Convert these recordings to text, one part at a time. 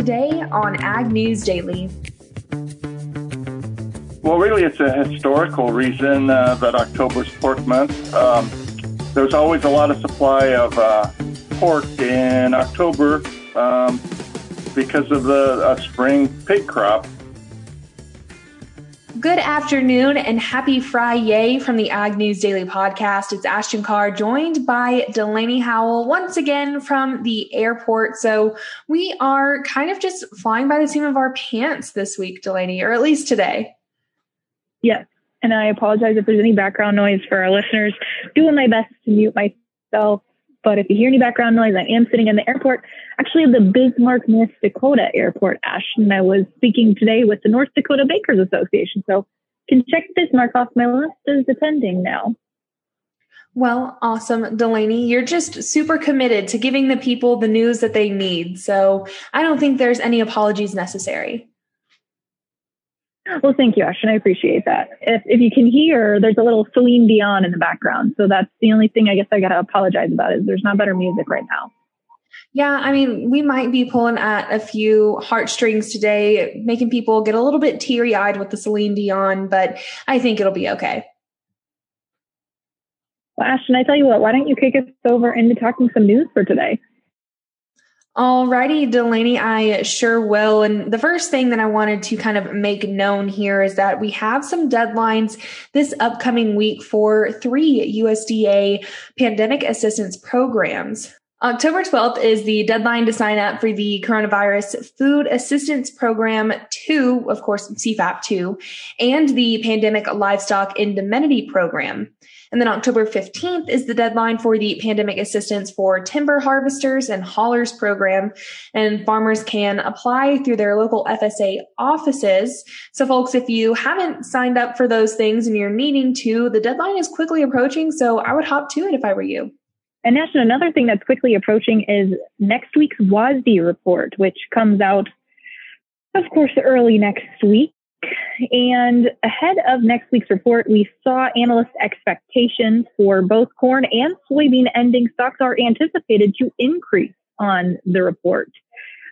Today on Ag News Daily. Well, really, it's a historical reason uh, that October's pork month. Um, there's always a lot of supply of uh, pork in October um, because of the uh, spring pig crop. Good afternoon and happy Friday from the Ag News Daily podcast. It's Ashton Carr joined by Delaney Howell once again from the airport. So we are kind of just flying by the seam of our pants this week, Delaney, or at least today. Yes. And I apologize if there's any background noise for our listeners. Doing my best to mute myself but if you hear any background noise, I am sitting in the airport, actually the Bismarck, North Dakota airport, Ashton. I was speaking today with the North Dakota Bakers Association. So can check Bismarck off my list as attending now. Well, awesome, Delaney. You're just super committed to giving the people the news that they need. So I don't think there's any apologies necessary. Well, thank you, Ashton. I appreciate that. If, if you can hear, there's a little Celine Dion in the background. So that's the only thing I guess I got to apologize about is there's not better music right now. Yeah, I mean, we might be pulling at a few heartstrings today, making people get a little bit teary eyed with the Celine Dion, but I think it'll be okay. Well, Ashton, I tell you what, why don't you kick us over into talking some news for today? Alrighty, Delaney, I sure will. And the first thing that I wanted to kind of make known here is that we have some deadlines this upcoming week for three USDA pandemic assistance programs. October 12th is the deadline to sign up for the Coronavirus Food Assistance Program 2, of course, CFAP 2, and the Pandemic Livestock Indemnity Program. And then October 15th is the deadline for the pandemic assistance for timber harvesters and haulers program. And farmers can apply through their local FSA offices. So folks, if you haven't signed up for those things and you're needing to, the deadline is quickly approaching. So I would hop to it if I were you. And Ashton, another thing that's quickly approaching is next week's WASDE report, which comes out, of course, early next week. And ahead of next week's report, we saw analyst expectations for both corn and soybean ending stocks are anticipated to increase on the report.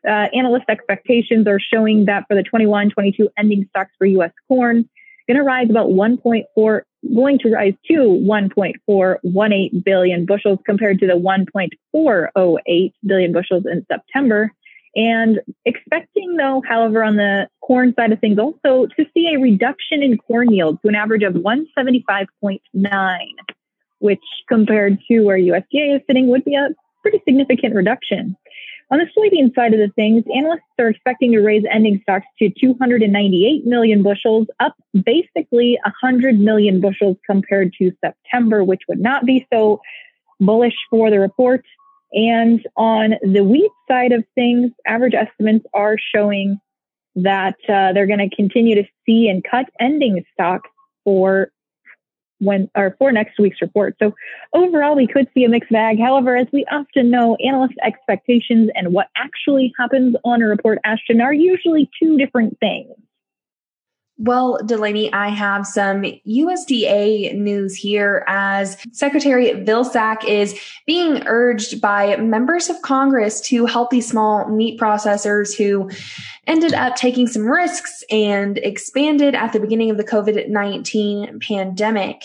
Uh, analyst expectations are showing that for the 21 22 ending stocks for U.S. corn, going to rise about 1.4, going to rise to 1.418 billion bushels compared to the 1.408 billion bushels in September. And expecting, though, however, on the corn side of things, also to see a reduction in corn yield to an average of 175.9, which compared to where USDA is sitting would be a pretty significant reduction. On the soybean side of the things, analysts are expecting to raise ending stocks to 298 million bushels, up basically 100 million bushels compared to September, which would not be so bullish for the report. And on the wheat side of things, average estimates are showing that uh, they're going to continue to see and cut ending stocks for when or for next week's report. So overall, we could see a mixed bag. However, as we often know, analyst expectations and what actually happens on a report, Ashton, are usually two different things. Well, Delaney, I have some USDA news here as Secretary Vilsack is being urged by members of Congress to help these small meat processors who ended up taking some risks and expanded at the beginning of the COVID 19 pandemic.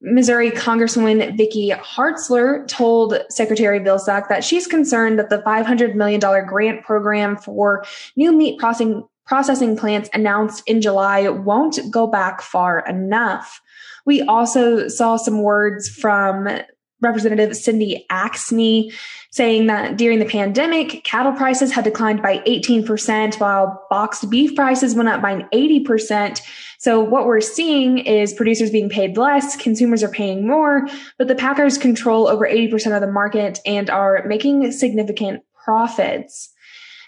Missouri Congresswoman Vicky Hartzler told Secretary Vilsack that she's concerned that the $500 million grant program for new meat processing processing plants announced in July won't go back far enough. We also saw some words from Representative Cindy Axne saying that during the pandemic, cattle prices had declined by 18%, while boxed beef prices went up by 80%. So what we're seeing is producers being paid less, consumers are paying more, but the packers control over 80% of the market and are making significant profits.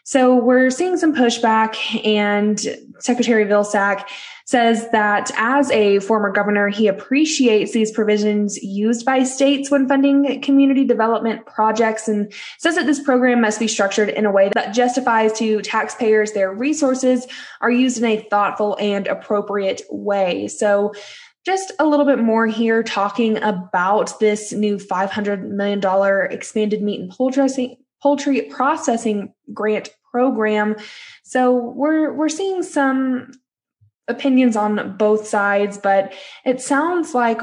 So we're seeing some pushback and Secretary Vilsack says that as a former governor, he appreciates these provisions used by states when funding community development projects and says that this program must be structured in a way that justifies to taxpayers their resources are used in a thoughtful and appropriate way. So just a little bit more here talking about this new $500 million expanded meat and poultry poultry processing grant program. So we're we're seeing some opinions on both sides, but it sounds like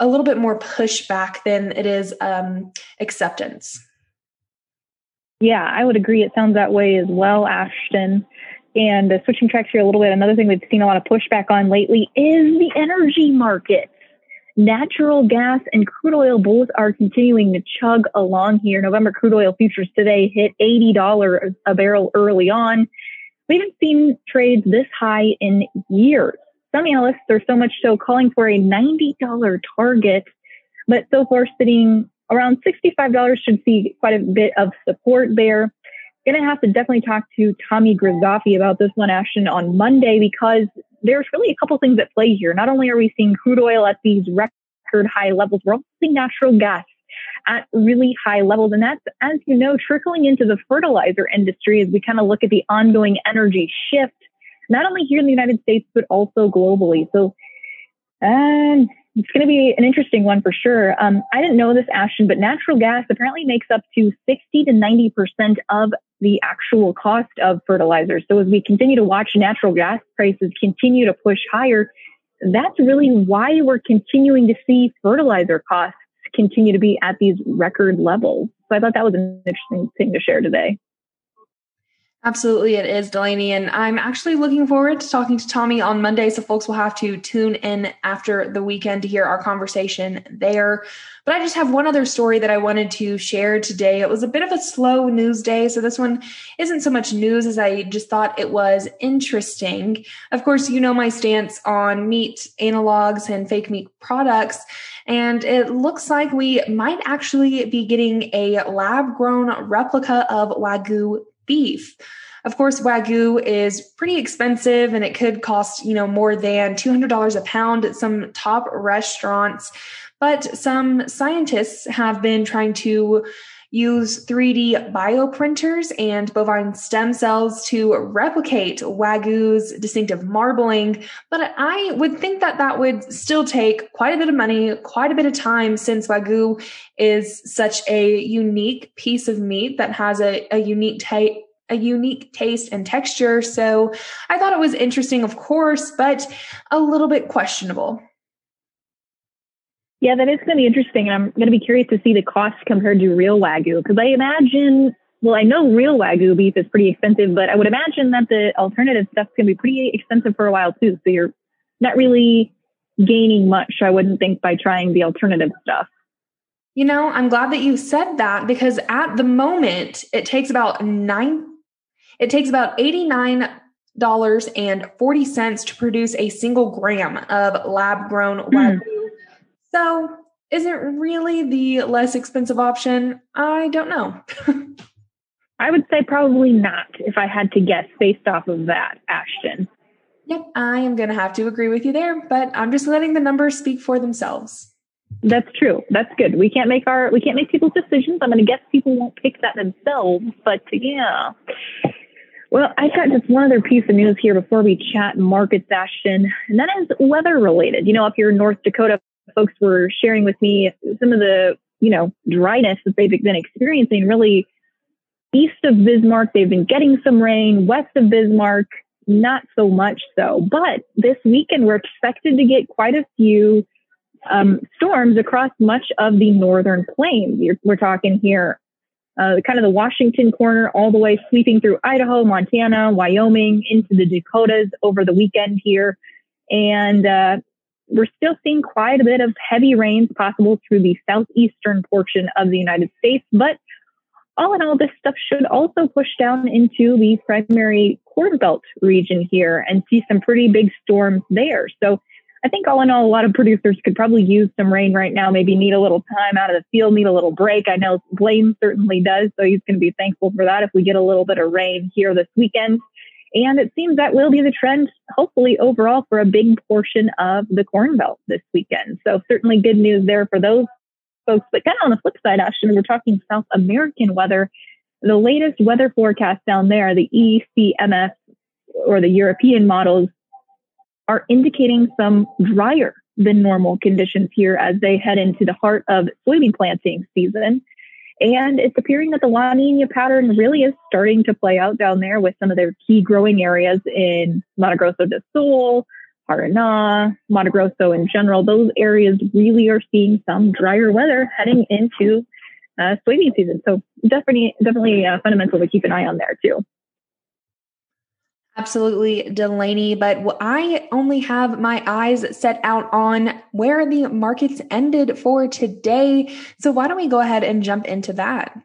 a little bit more pushback than it is um, acceptance. Yeah, I would agree. It sounds that way as well, Ashton. And uh, switching tracks here a little bit, another thing we've seen a lot of pushback on lately is the energy market. Natural gas and crude oil both are continuing to chug along here. November crude oil futures today hit $80 a barrel early on. We haven't seen trades this high in years. Some analysts are so much so calling for a $90 target, but so far sitting around $65 should see quite a bit of support there. To have to definitely talk to Tommy Grisafi about this one, Ashton, on Monday because there's really a couple things at play here. Not only are we seeing crude oil at these record high levels, we're also seeing natural gas at really high levels. And that's, as you know, trickling into the fertilizer industry as we kind of look at the ongoing energy shift, not only here in the United States, but also globally. So, um, it's going to be an interesting one for sure. Um, I didn't know this, Ashton, but natural gas apparently makes up to 60 to 90% of the actual cost of fertilizer. So as we continue to watch natural gas prices continue to push higher, that's really why we're continuing to see fertilizer costs continue to be at these record levels. So I thought that was an interesting thing to share today. Absolutely, it is, Delaney. And I'm actually looking forward to talking to Tommy on Monday. So, folks will have to tune in after the weekend to hear our conversation there. But I just have one other story that I wanted to share today. It was a bit of a slow news day. So, this one isn't so much news as I just thought it was interesting. Of course, you know my stance on meat analogs and fake meat products. And it looks like we might actually be getting a lab grown replica of Wagyu beef. Of course, Wagyu is pretty expensive and it could cost, you know, more than $200 a pound at some top restaurants. But some scientists have been trying to use 3D bioprinters and bovine stem cells to replicate Wagyu's distinctive marbling. But I would think that that would still take quite a bit of money, quite a bit of time, since Wagyu is such a unique piece of meat that has a, a unique type a unique taste and texture. So I thought it was interesting, of course, but a little bit questionable. Yeah, that is going to be interesting. And I'm going to be curious to see the cost compared to real Wagyu because I imagine, well, I know real Wagyu beef is pretty expensive, but I would imagine that the alternative stuff's going to be pretty expensive for a while too. So you're not really gaining much, I wouldn't think, by trying the alternative stuff. You know, I'm glad that you said that because at the moment it takes about nine, it takes about 89 dollars and 40 cents to produce a single gram of lab grown mm. Wagyu so, is it really the less expensive option? I don't know. I would say probably not if I had to guess based off of that, Ashton. Yep, I am going to have to agree with you there, but I'm just letting the numbers speak for themselves. That's true. That's good. We can't make our we can't make people's decisions. I'm going to guess people won't pick that themselves, but yeah. Well, I've got just one other piece of news here before we chat markets, Ashton, and that is weather related. You know, up here in North Dakota, folks were sharing with me some of the, you know, dryness that they've been experiencing really east of Bismarck. They've been getting some rain west of Bismarck, not so much so. But this weekend, we're expected to get quite a few um, storms across much of the northern plains. we're talking here, uh, kind of the Washington corner, all the way sweeping through Idaho, Montana, Wyoming, into the Dakotas over the weekend here. And uh, we're still seeing quite a bit of heavy rains possible through the southeastern portion of the United States. But all in all, this stuff should also push down into the primary Corn Belt region here and see some pretty big storms there. So I think all in all, a lot of producers could probably use some rain right now, maybe need a little time out of the field, need a little break. I know Blaine certainly does, so he's going to be thankful for that if we get a little bit of rain here this weekend. And it seems that will be the trend, hopefully, overall for a big portion of the Corn Belt this weekend. So, certainly good news there for those folks. But kind of on the flip side, Ashton, we're talking South American weather. The latest weather forecast down there, the ECMS or the European models, are indicating some drier than normal conditions here as they head into the heart of soybean planting season. And it's appearing that the La Nina pattern really is starting to play out down there with some of their key growing areas in Mato Grosso do Sul, Paraná, Mato Grosso in general. Those areas really are seeing some drier weather heading into uh, soybean season. So definitely, definitely uh, fundamental to keep an eye on there too. Absolutely, Delaney. But I only have my eyes set out on where the markets ended for today. So why don't we go ahead and jump into that?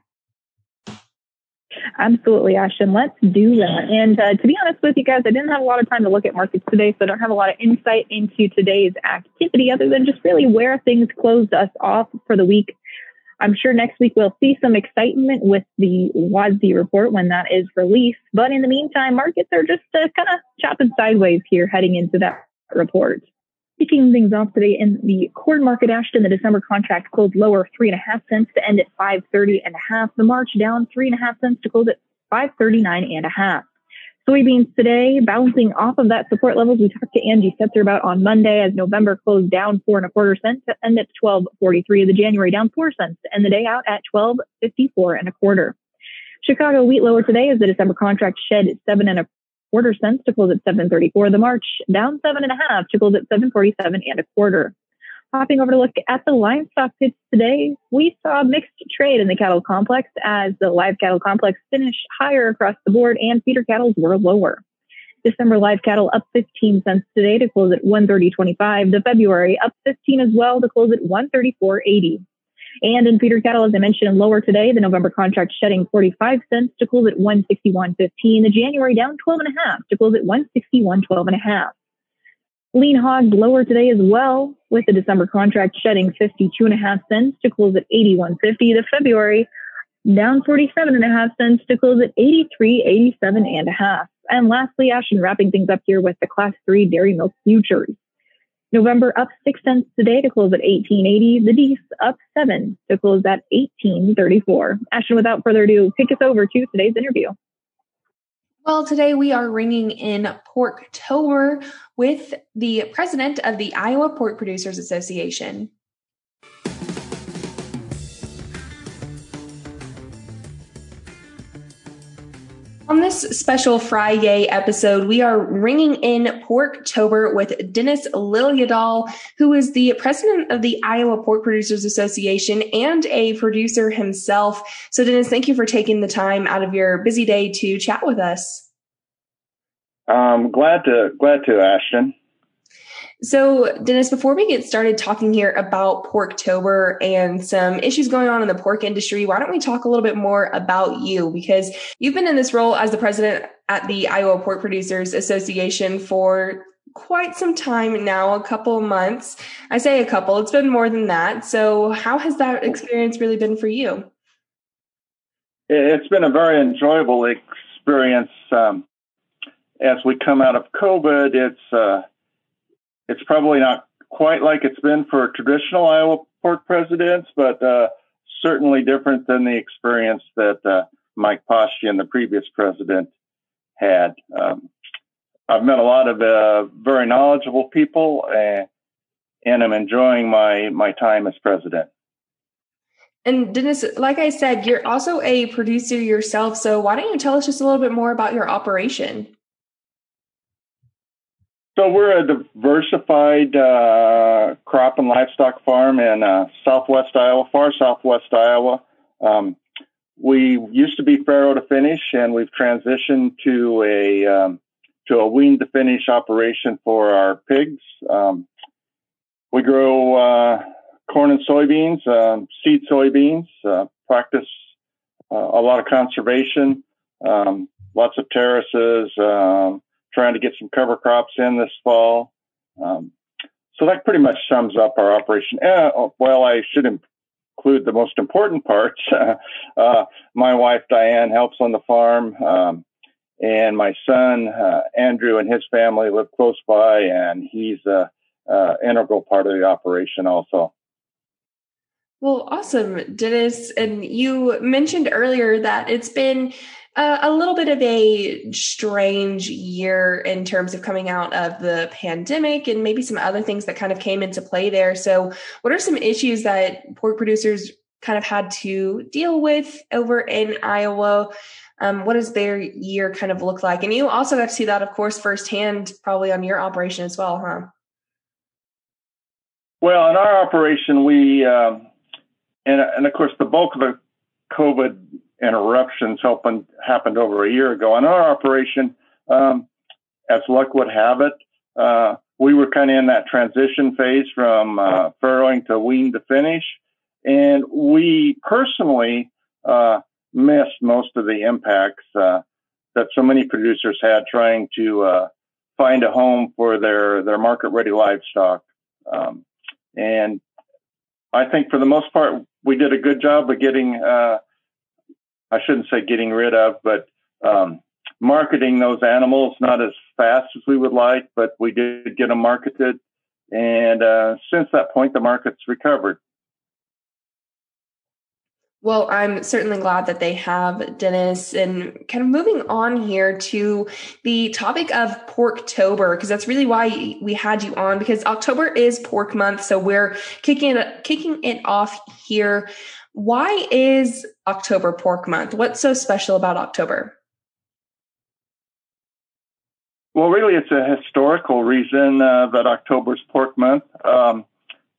Absolutely, Ashton. Let's do that. And uh, to be honest with you guys, I didn't have a lot of time to look at markets today, so I don't have a lot of insight into today's activity other than just really where things closed us off for the week. I'm sure next week we'll see some excitement with the WASDE report when that is released. But in the meantime, markets are just uh, kind of chopping sideways here heading into that report. Kicking things off today in the corn market, Ashton, the December contract closed lower three and a half cents to end at 530 and a half. The March down three and a half cents to close at 539 and a half. Soybeans today bouncing off of that support levels we talked to Angie Setzer about on Monday as November closed down four and a quarter cents to end at 12.43. The January down four cents to end the day out at 12.54 and a quarter. Chicago wheat lower today as the December contract shed seven and a quarter cents to close at 7.34. The March down seven and a half to close at 7.47 and a quarter. Hopping over to look at the livestock pits today, we saw mixed trade in the cattle complex as the live cattle complex finished higher across the board and feeder cattle were lower. December live cattle up 15 cents today to close at 130.25. The February up 15 as well to close at 134.80. And in feeder cattle, as I mentioned, lower today, the November contract shedding 45 cents to close at 161.15. The January down 12 and a half to close at 161.12 and a half. Lean hog lower today as well, with the December contract shedding 52 and a half cents to close at 81.50. The February down 47 and a half cents to close at 83.87 and a half. And lastly, Ashton wrapping things up here with the class three dairy milk futures. November up six cents today to close at 18.80. The Dees up seven to close at 18.34. Ashton, without further ado, kick us over to today's interview. Well, today we are ringing in Porktober with the president of the Iowa Pork Producers Association. On this special Friday episode, we are ringing in Porktober with Dennis Liljedahl, who is the president of the Iowa Pork Producers Association and a producer himself. So, Dennis, thank you for taking the time out of your busy day to chat with us. I'm glad to, glad to, Ashton. So, Dennis, before we get started talking here about Porktober and some issues going on in the pork industry, why don't we talk a little bit more about you? Because you've been in this role as the president at the Iowa Pork Producers Association for quite some time now, a couple of months. I say a couple, it's been more than that. So, how has that experience really been for you? It's been a very enjoyable experience. Um, as we come out of COVID, it's uh, it's probably not quite like it's been for traditional Iowa pork presidents, but uh, certainly different than the experience that uh, Mike Paustian, the previous president, had. Um, I've met a lot of uh, very knowledgeable people, and, and I'm enjoying my my time as president. And Dennis, like I said, you're also a producer yourself. So why don't you tell us just a little bit more about your operation? So we're a diversified uh, crop and livestock farm in uh, southwest Iowa, far southwest Iowa. Um, we used to be farrow to finish, and we've transitioned to a um, to a wean to finish operation for our pigs. Um, we grow uh, corn and soybeans, um, seed soybeans. Uh, practice uh, a lot of conservation, um, lots of terraces um, trying to get some cover crops in this fall. Um, so that pretty much sums up our operation. Uh, well, I should include the most important parts. uh, my wife Diane helps on the farm, um, and my son uh, Andrew and his family live close by, and he's a, a integral part of the operation also. Well, awesome, Dennis. And you mentioned earlier that it's been uh, a little bit of a strange year in terms of coming out of the pandemic and maybe some other things that kind of came into play there. So, what are some issues that pork producers kind of had to deal with over in Iowa. Um, what does their year kind of look like? And you also got to see that, of course, firsthand, probably on your operation as well, huh? Well, in our operation, we, uh, and, and of course, the bulk of the COVID interruptions happened, happened over a year ago. In our operation, um, as luck would have it, uh, we were kind of in that transition phase from uh, farrowing to wean to finish. And we personally uh, missed most of the impacts uh, that so many producers had trying to uh, find a home for their, their market ready livestock. Um, and I think for the most part, we did a good job of getting, uh, I shouldn't say getting rid of, but um, marketing those animals, not as fast as we would like, but we did get them marketed. And uh, since that point, the market's recovered. Well, I'm certainly glad that they have Dennis. And kind of moving on here to the topic of Porktober, because that's really why we had you on, because October is pork month. So we're kicking it, kicking it off here. Why is October pork month? What's so special about October? Well, really, it's a historical reason uh, that October's pork month. Um,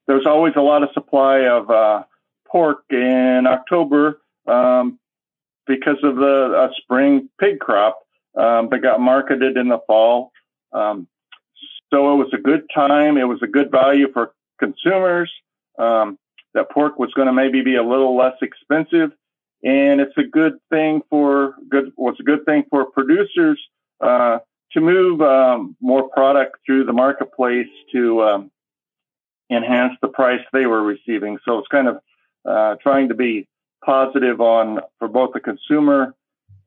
there's always a lot of supply of uh, pork in October um, because of the uh, spring pig crop um, that got marketed in the fall. Um, so it was a good time. It was a good value for consumers. Um, that pork was going to maybe be a little less expensive, and it's a good thing for good. Was a good thing for producers. Uh, to move um, more product through the marketplace to um, enhance the price they were receiving. So it's kind of uh, trying to be positive on for both the consumer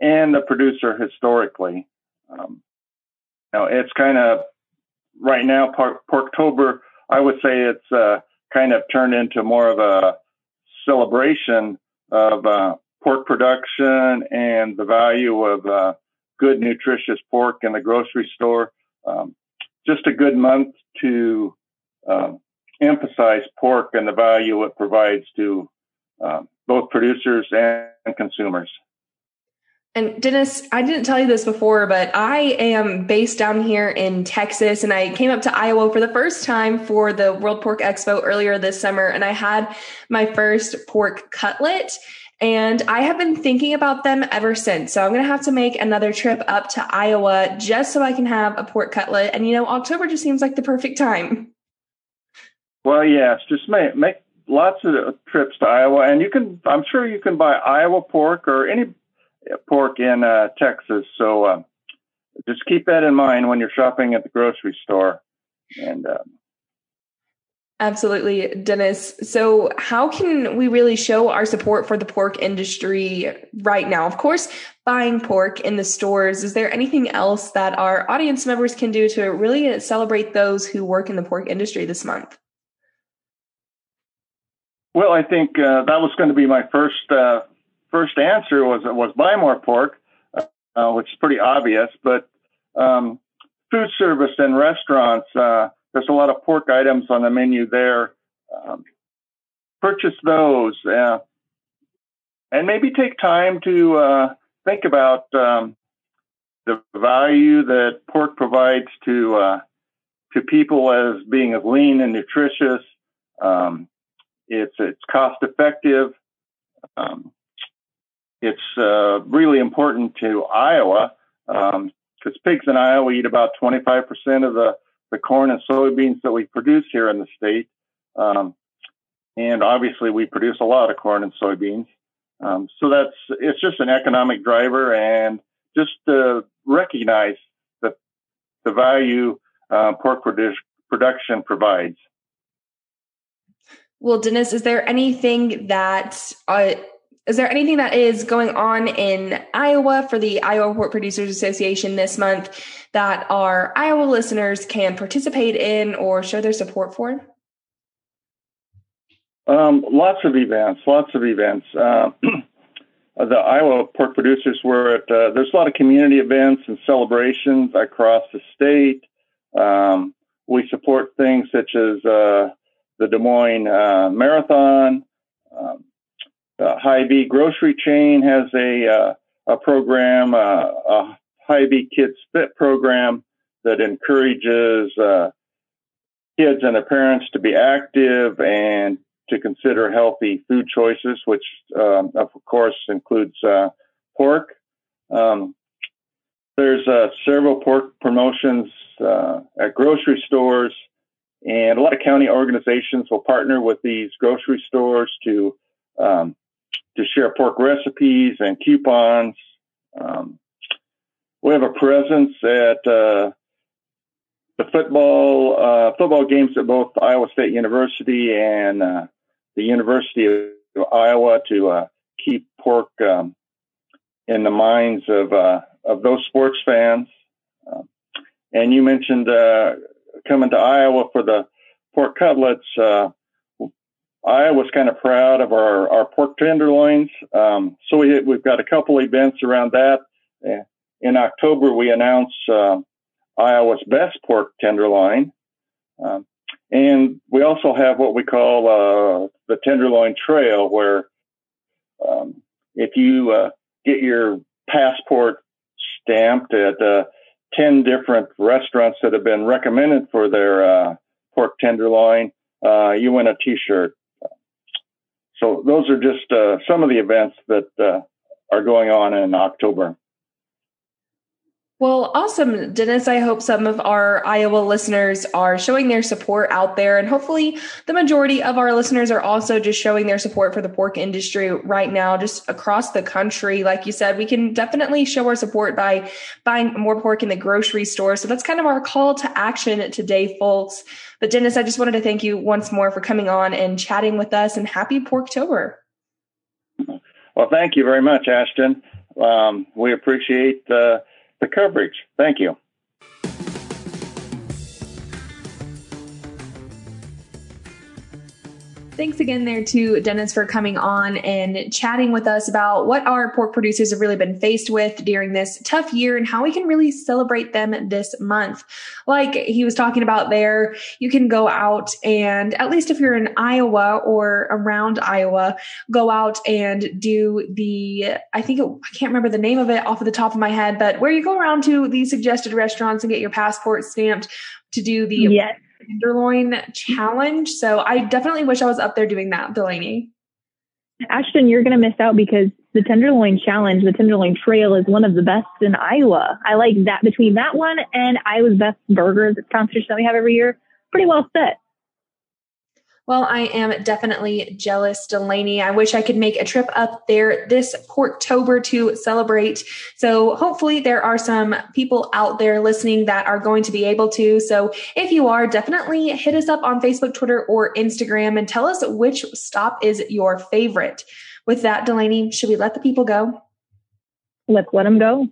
and the producer historically. Um, now it's kind of right now Pork, Porktober. I would say it's uh, kind of turned into more of a celebration of uh, pork production and the value of uh, good, nutritious pork in the grocery store. Um, just a good month to um, emphasize pork and the value it provides to um, both producers and consumers. And Dennis, I didn't tell you this before, but I am based down here in Texas and I came up to Iowa for the first time for the World Pork Expo earlier this summer and I had my first pork cutlet and I have been thinking about them ever since. So I'm going to have to make another trip up to Iowa just so I can have a pork cutlet. And you know, October just seems like the perfect time. Well, yes, just make, make lots of trips to Iowa. And you can, I'm sure you can buy Iowa pork or any pork in uh, Texas. So uh, just keep that in mind when you're shopping at the grocery store. And uh, Absolutely, Dennis. So, how can we really show our support for the pork industry right now? Of course, buying pork in the stores. Is there anything else that our audience members can do to really celebrate those who work in the pork industry this month? Well, I think uh, that was going to be my first uh, first answer was was buy more pork, uh, which is pretty obvious. But um, food service and restaurants uh, there's a lot of pork items on the menu there. Um, purchase those uh, and maybe take time to uh, think about um, the value that pork provides to uh, to people as being as lean and nutritious. Um, it's it's cost effective. Um, it's uh, really important to Iowa because um, pigs in Iowa eat about 25% of the the corn and soybeans that we produce here in the state. Um, and obviously, we produce a lot of corn and soybeans. Um, so that's it's just an economic driver, and just to recognize the the value uh, pork produ- production provides. Well, Dennis, is there anything that uh, is there anything that is going on in Iowa for the Iowa Pork Producers Association this month that our Iowa listeners can participate in or show their support for? Um, lots of events, lots of events. Uh, the Iowa pork producers were at, uh, there's a lot of community events and celebrations across the state. Um, we support things such as uh, the Des Moines uh, Marathon. Um, uh, Hy-Vee grocery chain has a uh, a program, uh, a Hy-Vee Kids Fit program that encourages uh, kids and their parents to be active and to consider healthy food choices, which um, of course includes uh, pork. Um, there's uh, several pork promotions uh, at grocery stores, and a lot of county organizations will partner with these grocery stores to um, to share pork recipes and coupons. Um, we have a presence at uh, the football uh, football games at both Iowa State University and uh, the University of Iowa to uh, keep pork um, in the minds of uh, of those sports fans. Uh, and you mentioned uh, coming to Iowa for the pork cutlets. Uh Iowa's kind of proud of our, our pork tenderloins. Um, so we, we've got a couple events around that. In October, we announced Iowa's best pork tenderloin. Um, and we also have what we call uh, the Tenderloin Trail, where um, if you uh, get your passport stamped at uh, 10 different restaurants that have been recommended for their uh, pork tenderloin, uh, you win a t shirt. So, those are just uh, some of the events that are going on in October. Well, awesome, Dennis. I hope some of our Iowa listeners are showing their support out there. And hopefully, the majority of our listeners are also just showing their support for the pork industry right now, just across the country. Like you said, we can definitely show our support by buying more pork in the grocery store. So that's kind of our call to action today, folks. But, Dennis, I just wanted to thank you once more for coming on and chatting with us and happy Porktober. Well, thank you very much, Ashton. Um, we appreciate uh, the coverage. Thank you. Thanks again there to Dennis for coming on and chatting with us about what our pork producers have really been faced with during this tough year and how we can really celebrate them this month. Like he was talking about there, you can go out and at least if you're in Iowa or around Iowa, go out and do the, I think it, I can't remember the name of it off of the top of my head, but where you go around to the suggested restaurants and get your passport stamped to do the yes tenderloin challenge. So I definitely wish I was up there doing that, Delaney. Ashton, you're going to miss out because the Tenderloin Challenge, the Tenderloin Trail is one of the best in Iowa. I like that between that one and Iowa's Best Burgers competition that we have every year. Pretty well set. Well, I am definitely jealous, Delaney. I wish I could make a trip up there this Porktober to celebrate. So hopefully there are some people out there listening that are going to be able to. So if you are, definitely hit us up on Facebook, Twitter, or Instagram and tell us which stop is your favorite. With that, Delaney, should we let the people go? Let's let them go.